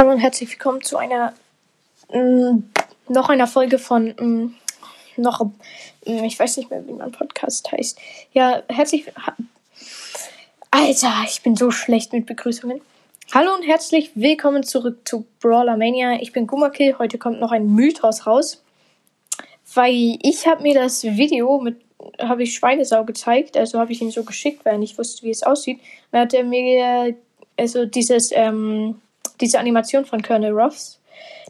Hallo und herzlich willkommen zu einer mm, noch einer Folge von mm, noch mm, ich weiß nicht mehr wie mein Podcast heißt. Ja, herzlich ha Alter, ich bin so schlecht mit Begrüßungen. Hallo und herzlich willkommen zurück zu Brawler Mania. Ich bin Gumakill. Heute kommt noch ein Mythos raus, weil ich habe mir das Video mit habe ich Schweinesau gezeigt, also habe ich ihn so geschickt, weil nicht wusste, wie es aussieht. Dann hat er mir also dieses ähm, diese Animation von Colonel Ruffs.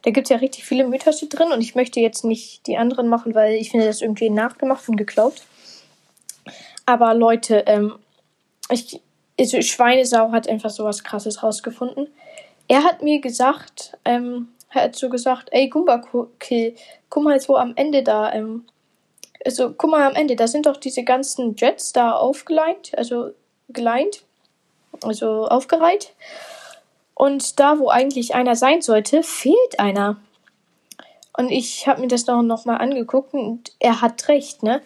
Da gibt es ja richtig viele Mythos drin und ich möchte jetzt nicht die anderen machen, weil ich finde das irgendwie nachgemacht und geklaut. Aber Leute, ähm, ich, also Schweinesau hat einfach sowas krasses rausgefunden. Er hat mir gesagt, ähm, er hat so gesagt, ey Gumba Kill, guck mal wo am Ende da, ähm, also guck mal am Ende, da sind doch diese ganzen Jets da aufgeleint, also geleint, also aufgereiht. Und da, wo eigentlich einer sein sollte, fehlt einer. Und ich habe mir das noch, noch mal angeguckt und er hat recht, ne?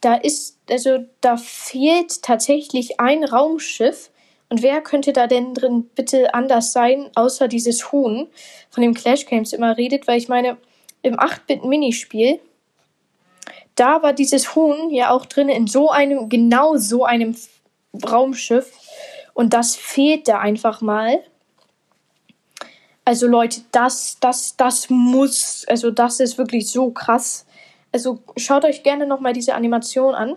Da ist, also da fehlt tatsächlich ein Raumschiff. Und wer könnte da denn drin bitte anders sein, außer dieses Huhn, von dem Clash Games immer redet? Weil ich meine, im 8-Bit-Minispiel, da war dieses Huhn ja auch drin in so einem, genau so einem Raumschiff. Und das fehlt da einfach mal. Also Leute, das, das, das muss, also das ist wirklich so krass. Also schaut euch gerne nochmal diese Animation an.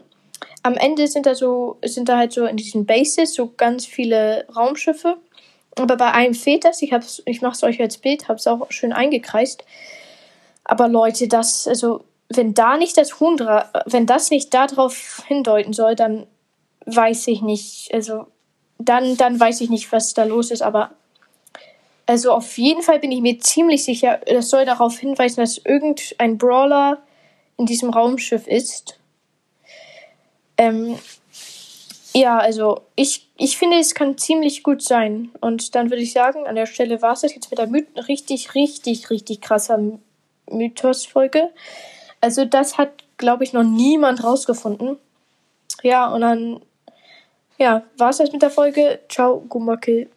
Am Ende sind da so, sind da halt so in diesen Bases so ganz viele Raumschiffe. Aber bei einem fehlt das. Ich hab's, ich mach's euch als Bild, hab's auch schön eingekreist. Aber Leute, das, also, wenn da nicht das Huhn, wenn das nicht darauf hindeuten soll, dann weiß ich nicht, also, dann, dann weiß ich nicht, was da los ist, aber also auf jeden Fall bin ich mir ziemlich sicher, das soll darauf hinweisen, dass irgendein Brawler in diesem Raumschiff ist. Ähm, ja, also ich, ich finde, es kann ziemlich gut sein. Und dann würde ich sagen, an der Stelle war es das jetzt mit der My richtig, richtig, richtig krasser Mythos-Folge. Also das hat, glaube ich, noch niemand rausgefunden. Ja, und dann, ja, war es das mit der Folge. Ciao, Gumbakill.